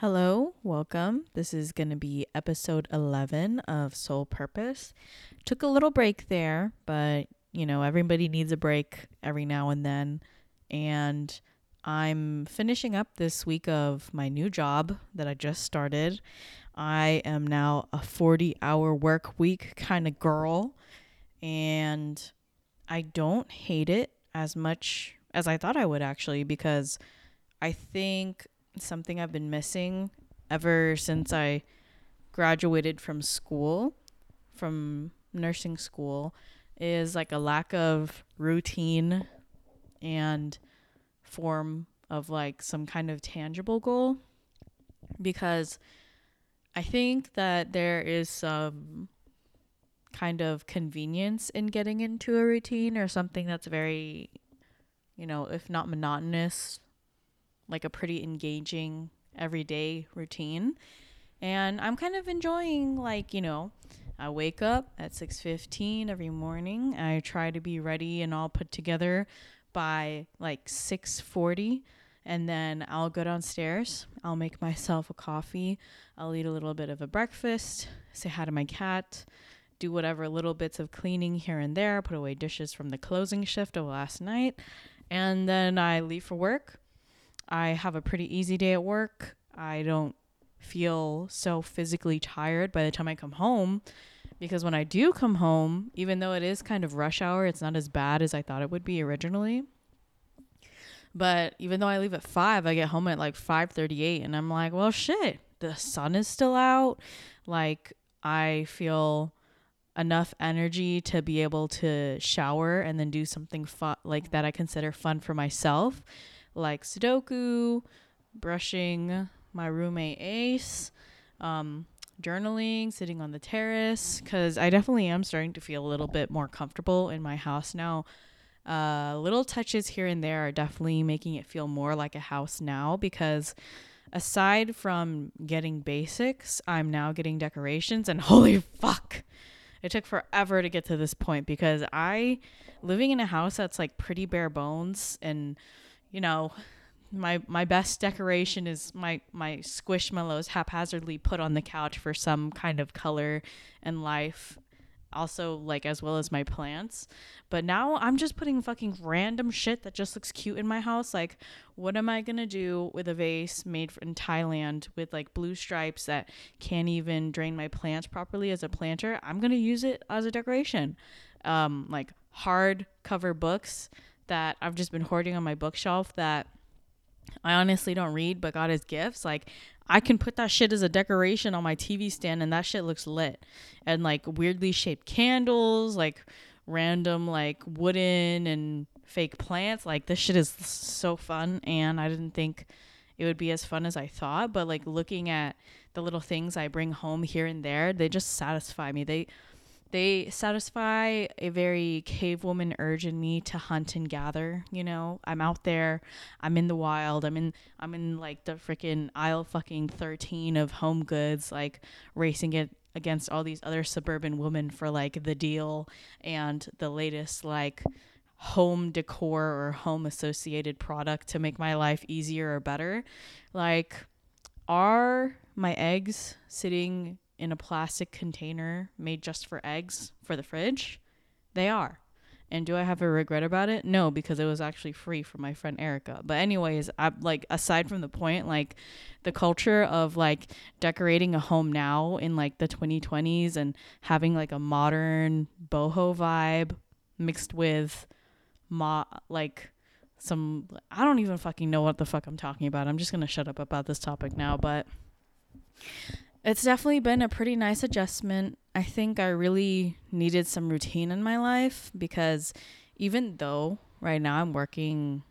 Hello, welcome. This is going to be episode 11 of Soul Purpose. Took a little break there, but you know, everybody needs a break every now and then. And I'm finishing up this week of my new job that I just started. I am now a 40 hour work week kind of girl, and I don't hate it as much as I thought I would actually because I think something I've been missing ever since I graduated from school, from nursing school, is like a lack of routine and form of like some kind of tangible goal. Because I think that there is some kind of convenience in getting into a routine or something that's very, you know, if not monotonous, like a pretty engaging everyday routine. And I'm kind of enjoying like, you know, I wake up at 6:15 every morning. I try to be ready and all put together by like 6:40 and then I'll go downstairs. I'll make myself a coffee. I'll eat a little bit of a breakfast, say hi to my cat, do whatever little bits of cleaning here and there, put away dishes from the closing shift of last night, and then I leave for work. I have a pretty easy day at work. I don't feel so physically tired by the time I come home because when I do come home, even though it is kind of rush hour, it's not as bad as I thought it would be originally. But even though I leave at 5, I get home at like 5:38 and I'm like, "Well, shit. The sun is still out." Like I feel enough energy to be able to shower and then do something fun like that I consider fun for myself like Sudoku, brushing my roommate Ace, um, journaling, sitting on the terrace, because I definitely am starting to feel a little bit more comfortable in my house now. Uh, little touches here and there are definitely making it feel more like a house now because aside from getting basics, I'm now getting decorations and holy fuck. It took forever to get to this point because I living in a house that's like pretty bare bones and you know, my my best decoration is my my squishmallows haphazardly put on the couch for some kind of color and life also like as well as my plants. But now i'm just putting fucking random shit that just looks cute in my house. Like what am i gonna do with a vase made in thailand with like blue stripes that can't even drain my plants properly as a planter? I'm gonna use it as a decoration. Um like hard cover books that I've just been hoarding on my bookshelf that I honestly don't read, but got as gifts. Like I can put that shit as a decoration on my TV stand and that shit looks lit. And like weirdly shaped candles, like random like wooden and fake plants. Like this shit is so fun and I didn't think it would be as fun as I thought, but like looking at the little things I bring home here and there, they just satisfy me. They they satisfy a very cavewoman urge in me to hunt and gather you know? I'm out there i'm in the wild i'm in i'm in like the freaking aisle fucking 13 of home goods like racing it against all these other suburban women for like the deal and the latest like home decor or home associated product to make my life easier or better. Like are my eggs sitting in a plastic container made just for eggs for the fridge? They are. And do I have a regret about it? No, because it was actually free from my friend Erica. But anyways, I like aside from the point, like the culture of like decorating a home now in like the 2020s and having like a modern boho vibe mixed with mo like some I don't even fucking know what the fuck I'm talking about. I'm just going to shut up about this topic now, but it's definitely been a pretty nice adjustment. I think I really needed some routine in my life because even though right now I'm working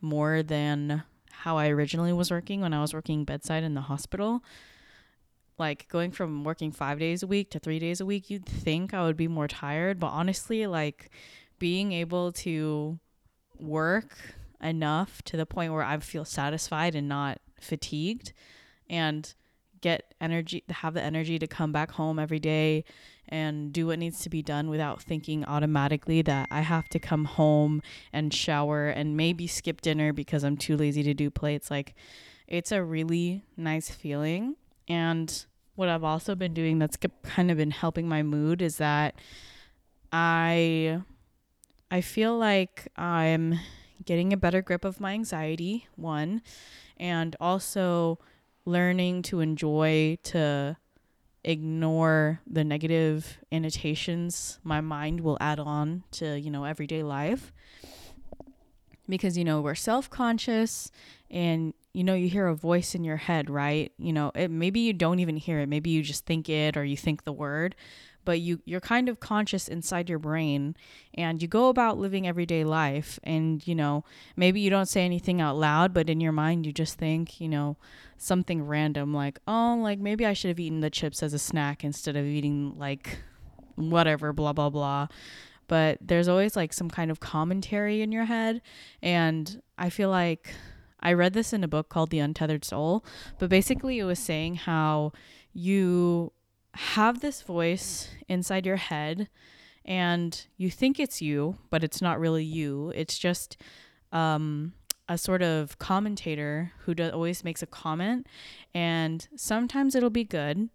more than how I originally was working when I was working bedside in the hospital, like going from working five days a week to three days a week, you'd think I would be more tired. But honestly, like being able to work enough to the point where I feel satisfied and not fatigued and get energy have the energy to come back home every day and do what needs to be done without thinking automatically that I have to come home and shower and maybe skip dinner because I'm too lazy to do plates like it's a really nice feeling. And what I've also been doing that's kind of been helping my mood is that I I feel like I'm getting a better grip of my anxiety, one, and also learning to enjoy to ignore the negative annotations my mind will add on to, you know, everyday life. Because, you know, we're self conscious and, you know, you hear a voice in your head, right? You know, it, maybe you don't even hear it. Maybe you just think it or you think the word but you you're kind of conscious inside your brain and you go about living everyday life and you know maybe you don't say anything out loud but in your mind you just think you know something random like oh like maybe I should have eaten the chips as a snack instead of eating like whatever blah blah blah. But there's always like some kind of commentary in your head. And I feel like I read this in a book called The Untethered Soul but basically it was saying how you have this voice inside your head and you think it's you, but it's not really you. It's just um, a sort of commentator who do- always makes a comment, and sometimes it'll be good,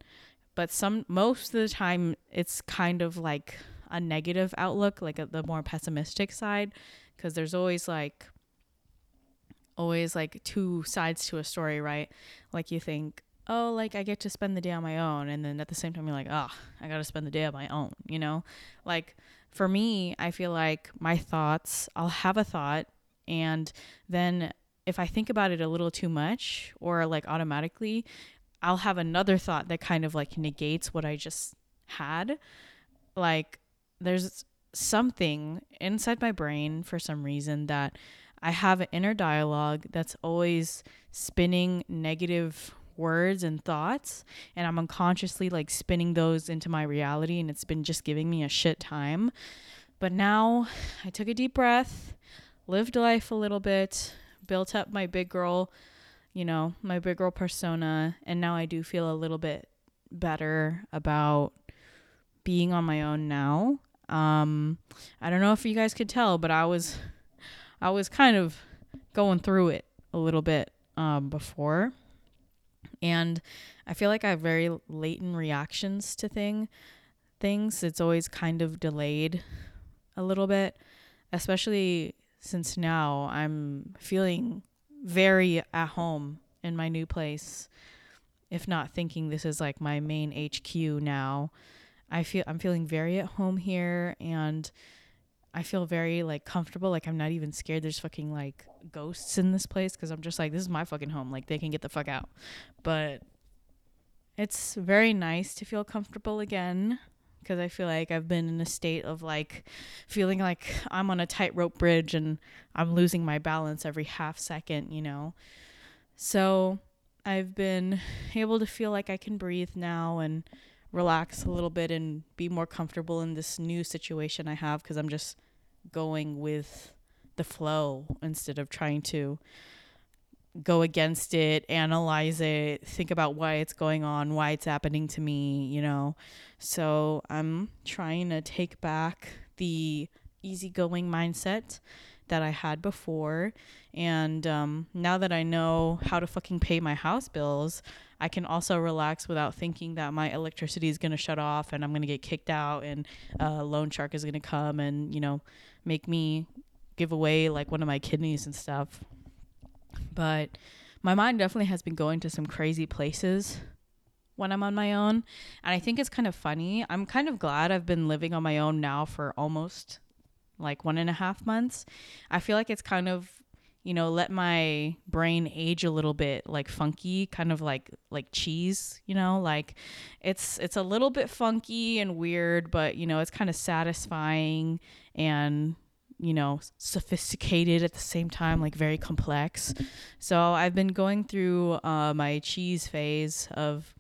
but some most of the time it's kind of like a negative outlook, like a, the more pessimistic side, because there's always like always like two sides to a story, right? Like you think, oh, like I get to spend the day on my own. And then at the same time, you're like, oh, I got to spend the day on my own, you know? Like for me, I feel like my thoughts, I'll have a thought. And then if I think about it a little too much or like automatically, I'll have another thought that kind of like negates what I just had. Like there's something inside my brain for some reason that I have an inner dialogue that's always spinning negative words and thoughts and I'm unconsciously like spinning those into my reality and it's been just giving me a shit time. But now I took a deep breath, lived life a little bit, built up my big girl, you know, my big girl persona and now I do feel a little bit better about being on my own now. Um I don't know if you guys could tell, but I was I was kind of going through it a little bit um before and I feel like I have very latent reactions to thing things. It's always kind of delayed a little bit, especially since now I'm feeling very at home in my new place. If not thinking this is like my main HQ now, I feel I'm feeling very at home here and I feel very like comfortable. Like I'm not even scared. There's fucking like ghosts in this place because I'm just like this is my fucking home. Like they can get the fuck out. But it's very nice to feel comfortable again because I feel like I've been in a state of like feeling like I'm on a tightrope bridge and I'm losing my balance every half second, you know. So I've been able to feel like I can breathe now and relax a little bit and be more comfortable in this new situation I have because I'm just going with the flow instead of trying to go against it, analyze it, think about why it's going on, why it's happening to me, you know. So I'm trying to take back the easygoing mindset that I had before. And um, now that I know how to fucking pay my house bills, I can also relax without thinking that my electricity is going to shut off and I'm going to get kicked out and a uh, loan shark is going to come and, you know, make me give away like one of my kidneys and stuff. But my mind definitely has been going to some crazy places when I'm on my own. And I think it's kind of funny. I'm kind of glad I've been living on my own now for almost like one and a half months. I feel like it's kind of you know let my brain age a little bit like funky kind of like like cheese you know like it's it's a little bit funky and weird but you know it's kind of satisfying and you know sophisticated at the same time like very complex so i've been going through uh, my cheese phase of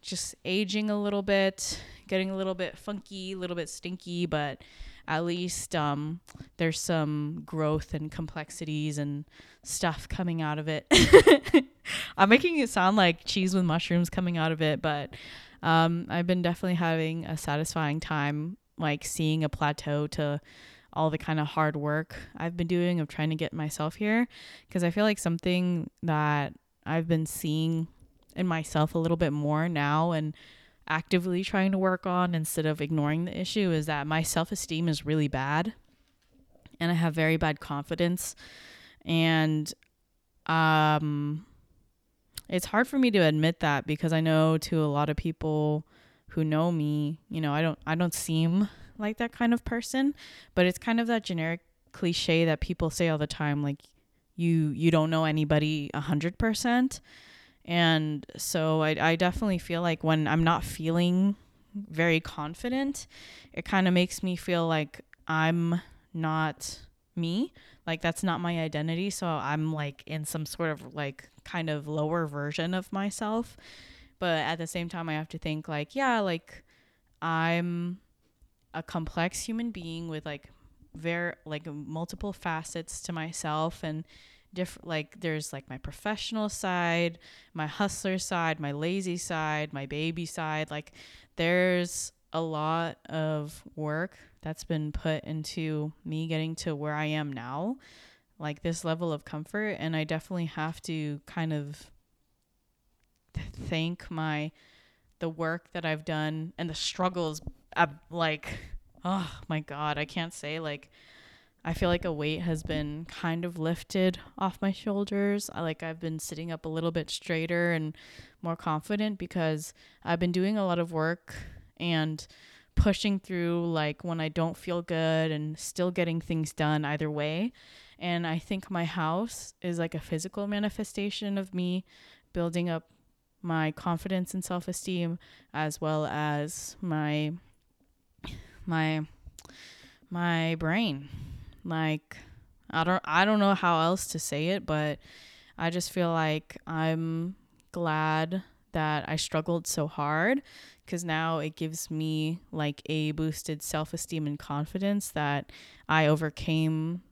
just aging a little bit getting a little bit funky a little bit stinky but at least um, there's some growth and complexities and stuff coming out of it. I'm making it sound like cheese with mushrooms coming out of it, but um, I've been definitely having a satisfying time, like seeing a plateau to all the kind of hard work I've been doing of trying to get myself here. Because I feel like something that I've been seeing in myself a little bit more now and actively trying to work on instead of ignoring the issue is that my self esteem is really bad and I have very bad confidence. And um, it's hard for me to admit that because I know to a lot of people who know me, you know, I don't I don't seem like that kind of person, but it's kind of that generic cliche that people say all the time like you you don't know anybody a hundred percent and so I, I definitely feel like when i'm not feeling very confident it kind of makes me feel like i'm not me. Like that's not my identity. So i'm like in some sort of like kind of lower version of myself. But at the same time i have to think like yeah like i'm a complex human being with like very like multiple facets to myself. And different like there's like my professional side my hustler side my lazy side my baby side like there's a lot of work that's been put into me getting to where I am now like this level of comfort and I definitely have to kind of thank my the work that I've done and the struggles uh, like oh my god, I can't say like I feel like a weight has been kind of lifted off my shoulders. I like I've been sitting up a little bit straighter and more confident because I've been doing a lot of work and pushing through like when I don't feel good and still getting things done either way. And I think my house is like a physical manifestation of me building up my confidence and self-esteem as well as my my my brain. Like I don't I don't know how else to say it, but I just feel like I'm glad that I struggled so hard because now it gives me like a boosted self-esteem and confidence that I overcame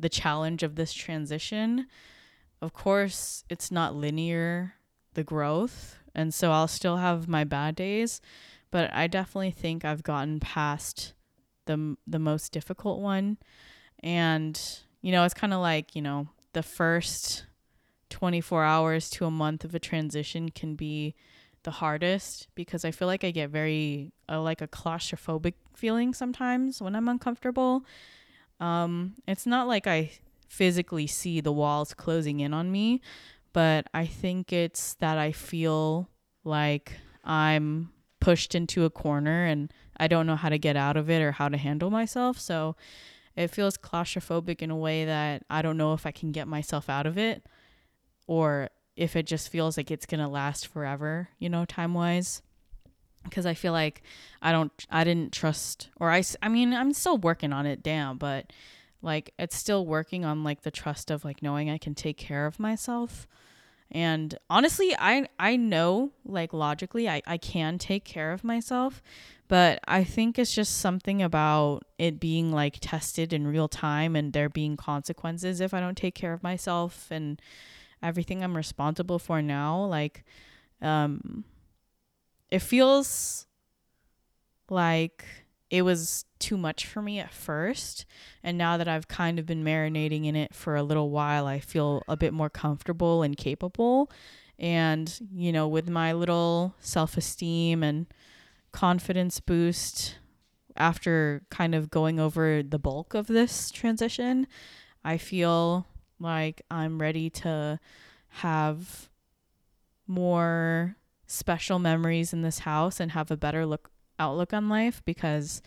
the challenge of this transition. Of course, it's not linear the growth, and so I'll still have my bad days, but I definitely think I've gotten past the the most difficult one. And you know, it's kind of like, you know, the first 24 hours to a month of a transition can be the hardest because I feel like I get very uh, like a claustrophobic feeling sometimes when I'm uncomfortable. Um, it's not like I physically see the walls closing in on me, but I think it's that I feel like I'm pushed into a corner and I don't know how to get out of it or how to handle myself. So it feels claustrophobic in a way that I don't know if I can get myself out of it or if it just feels like it's going to last forever, you know, time wise. Because I feel like I don't, I didn't trust, or I, I mean, I'm still working on it, damn, but like it's still working on like the trust of like knowing I can take care of myself and honestly, I I know like logically I, I can take care of myself, but I think it's just something about it being like tested in real time and there being consequences if I don't take care of myself and everything I'm responsible for now. Like um it feels like it was too much for me at first. And now that I've kind of been marinating in it for a little while, I feel a bit more comfortable and capable. And, you know, with my little self esteem and confidence boost after kind of going over the bulk of this transition, I feel like I'm ready to have more special memories in this house and have a better look outlook on life because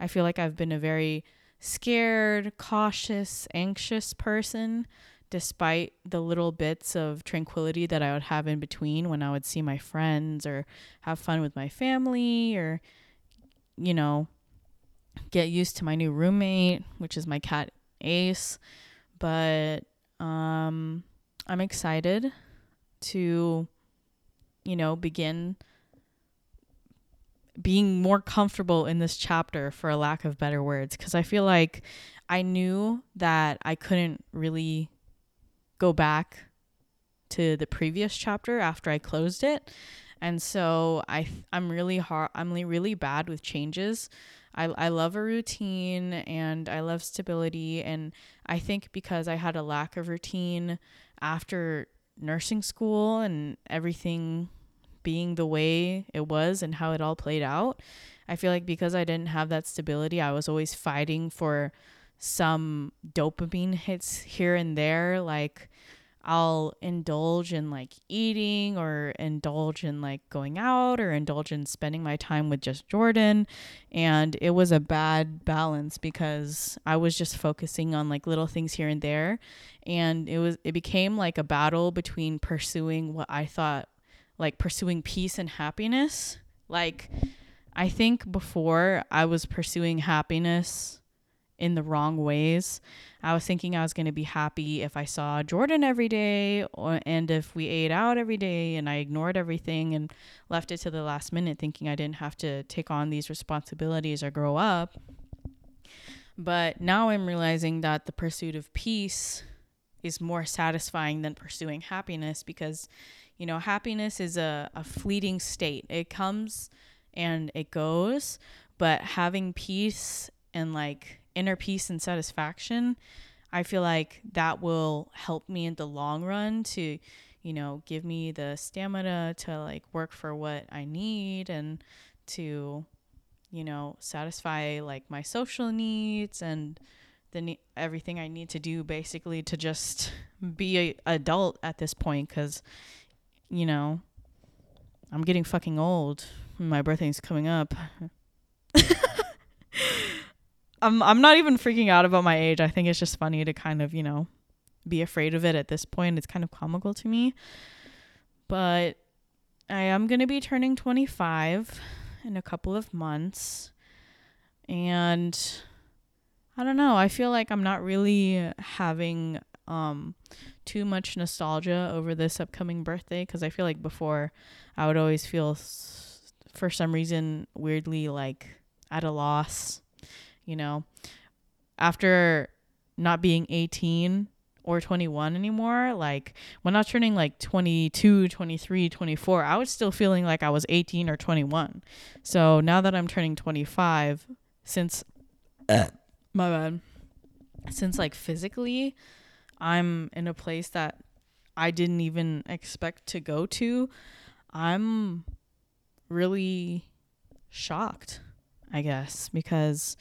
I feel like I've been a very scared, cautious, anxious person despite the little bits of tranquility that I would have in between when I would see my friends or have fun with my family or you know get used to my new roommate, which is my cat Ace, but um I'm excited to you know begin being more comfortable in this chapter for a lack of better words because I feel like I knew that I couldn't really go back to the previous chapter after I closed it. And so I I'm really hard I'm really bad with changes. I I love a routine and I love stability and I think because I had a lack of routine after nursing school and everything being the way it was and how it all played out, I feel like because I didn't have that stability, I was always fighting for some dopamine hits here and there. Like, I'll indulge in like eating or indulge in like going out or indulge in spending my time with just Jordan. And it was a bad balance because I was just focusing on like little things here and there. And it was, it became like a battle between pursuing what I thought like pursuing peace and happiness. Like, I think before I was pursuing happiness in the wrong ways. I was thinking I was going to be happy if I saw Jordan every day or, and if we ate out every day and I ignored everything and left it to the last minute thinking I didn't have to take on these responsibilities or grow up. But now I'm realizing that the pursuit of peace is more satisfying than pursuing happiness because you know happiness is a, a fleeting state it comes and it goes but having peace and like inner peace and satisfaction i feel like that will help me in the long run to you know give me the stamina to like work for what i need and to you know satisfy like my social needs and the ne- everything i need to do basically to just be a adult at this point cuz you know, I'm getting fucking old. My birthday's coming up. I'm I'm not even freaking out about my age. I think it's just funny to kind of, you know, be afraid of it at this point. It's kind of comical to me. But I am going to be turning 25 in a couple of months. And I don't know. I feel like I'm not really having um too much nostalgia over this upcoming birthday because I feel like before I would always feel s- for some reason weirdly like at a loss, you know. After not being 18 or 21 anymore, like when I was turning like 22, 23, 24, I was still feeling like I was 18 or 21. So now that I'm turning 25, since uh. my bad, since like physically I'm in a place that I didn't even expect to go to, I'm really shocked, I guess, because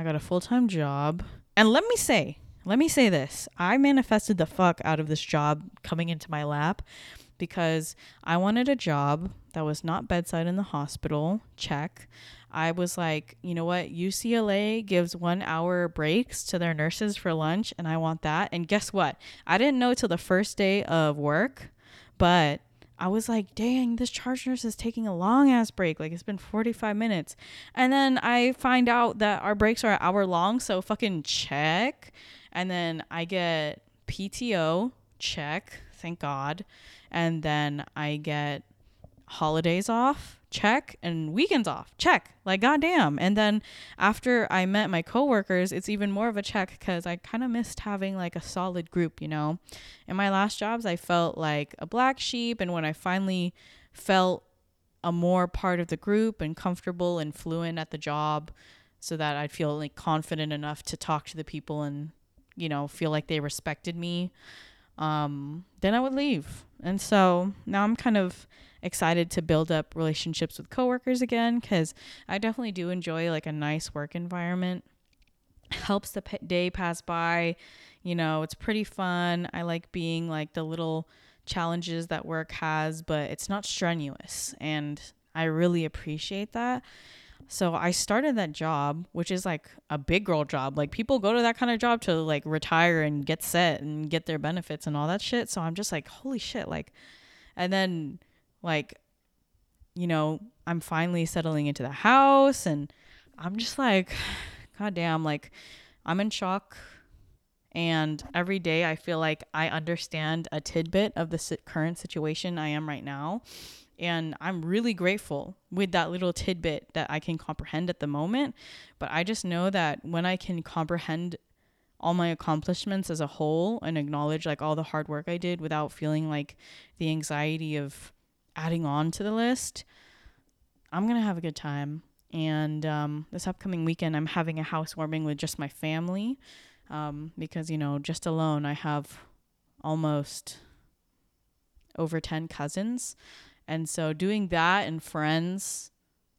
I got a full time job. And let me say, let me say this I manifested the fuck out of this job coming into my lap because I wanted a job that was not bedside in the hospital. Check. I was like, you know what? UCLA gives one hour breaks to their nurses for lunch, and I want that. And guess what? I didn't know till the first day of work, but I was like, dang, this charge nurse is taking a long ass break. Like it's been 45 minutes. And then I find out that our breaks are an hour long. So fucking check. And then I get PTO, check. Thank God. And then I get holidays off check and weekends off check like goddamn. And then after i met my coworkers it's even more of a check because i kind of missed having like a solid group you know? In my last jobs i felt like a black sheep and when i finally felt a more part of the group and comfortable and fluent at the job so that i'd feel like confident enough to talk to the people and you know feel like they respected me um, then i would leave. And so now i'm kind of excited to build up relationships with coworkers again because I definitely do enjoy like a nice work environment. Helps the day pass by. You know, it's pretty fun. I like being like the little challenges that work has, but it's not strenuous. And I really appreciate that. So I started that job, which is like a big girl job. Like people go to that kind of job to like retire and get set and get their benefits and all that shit. So I'm just like, holy shit. Like, and then like, you know, I'm finally settling into the house and I'm just like, God damn, like, I'm in shock. And every day I feel like I understand a tidbit of the current situation I am right now. And I'm really grateful with that little tidbit that I can comprehend at the moment. But I just know that when I can comprehend all my accomplishments as a whole and acknowledge like all the hard work I did without feeling like the anxiety of adding on to the list, I'm going to have a good time. And um, this upcoming weekend, I'm having a housewarming with just my family um, because, you know, just alone, I have almost over 10 cousins. And so doing that and friends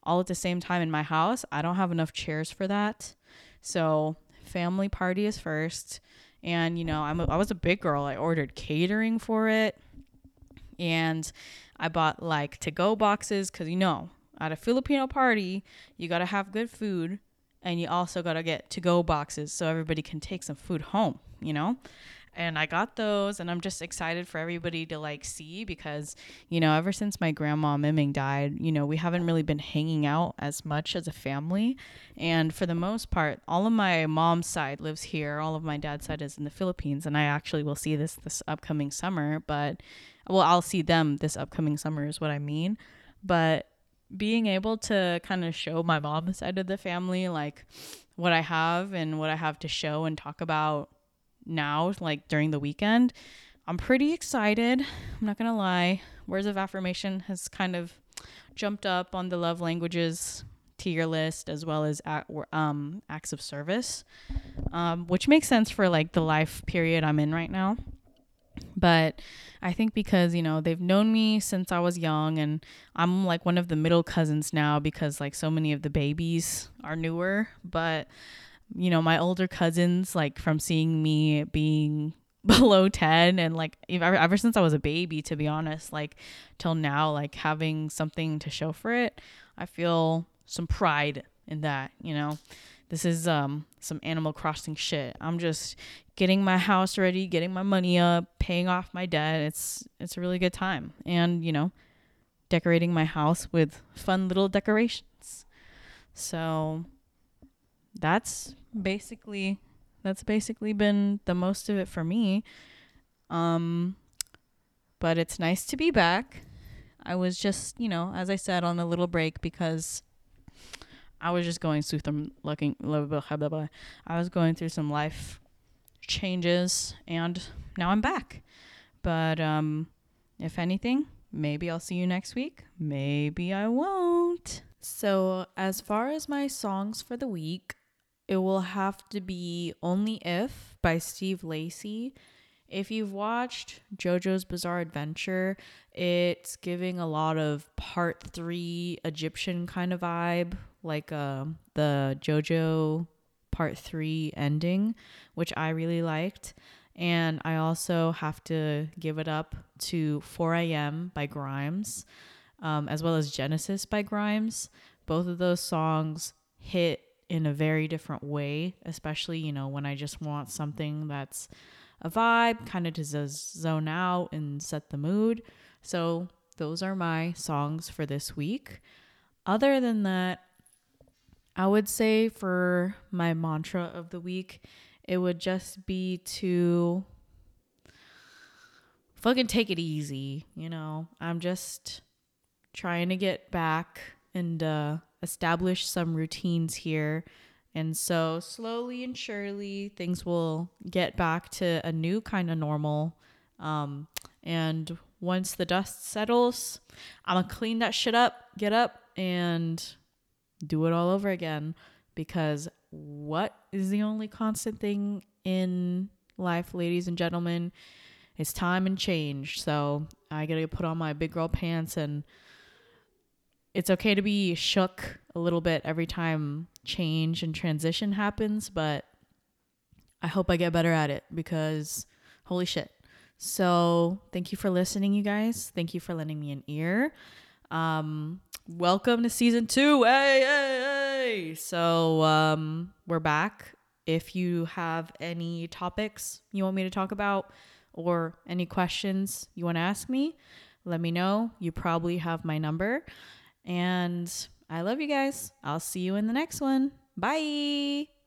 all at the same time in my house, I don't have enough chairs for that. So family party is first. And you know, I'm a, I was a big girl. I ordered catering for it. And I bought like to go boxes cuz you know, at a Filipino party, you got to have good food and you also got to get to go boxes so everybody can take some food home, you know? And I got those and I'm just excited for everybody to like see because, you know, ever since my grandma Miming died, you know, we haven't really been hanging out as much as a family. And for the most part, all of my mom's side lives here, all of my dad's side is in the Philippines, and I actually will see this this upcoming summer, but well, I'll see them this upcoming summer is what I mean. But being able to kind of show my mom's side of the family like what I have and what I have to show and talk about now like during the weekend i'm pretty excited. I'm not gonna lie. Words of affirmation has kind of jumped up on the love languages tier list as well as um, acts of service um, which makes sense for like the life period i'm in right now but I think because, you know, they've known me since I was young and I'm like one of the middle cousins now because like so many of the babies are newer, but you know, my older cousins like from seeing me being below 10 and like ever, ever since I was a baby to be honest, like till now like having something to show for it, I feel some pride in that, you know. This is um some Animal Crossing shit. I'm just getting my house ready, getting my money up, paying off my debt. It's it's a really good time. And, you know, decorating my house with fun little decorations. So that's basically that's basically been the most of it for me. Um but it's nice to be back. I was just, you know, as I said on a little break because I was just going through some looking blah blah blah. I was going through some life changes and now I'm back. But um if anything, maybe I'll see you next week. Maybe I won't. So, as far as my songs for the week, it will have to be Only If by Steve Lacy. If you've watched JoJo's Bizarre Adventure, it's giving a lot of part three Egyptian kind of vibe, like uh, the JoJo part three ending, which I really liked. And I also have to give it up to 4 a.m. by Grimes, um, as well as Genesis by Grimes. Both of those songs hit in a very different way, especially, you know, when I just want something that's a vibe, kind of to zone out and set the mood. So, those are my songs for this week. Other than that, I would say for my mantra of the week, it would just be to fucking take it easy. You know, I'm just trying to get back and uh, establish some routines here. And so, slowly and surely, things will get back to a new kind of normal. Um, and once the dust settles, I'm gonna clean that shit up, get up, and do it all over again because what is the only constant thing in life, ladies and gentlemen? It's time and change. So I gotta put on my big girl pants and it's okay to be shook a little bit every time change and transition happens, but I hope I get better at it because holy shit. So, thank you for listening, you guys. Thank you for lending me an ear. Um, welcome to season two. Hey, hey, hey. So, um, we're back. If you have any topics you want me to talk about or any questions you want to ask me, let me know. You probably have my number. And I love you guys. I'll see you in the next one. Bye.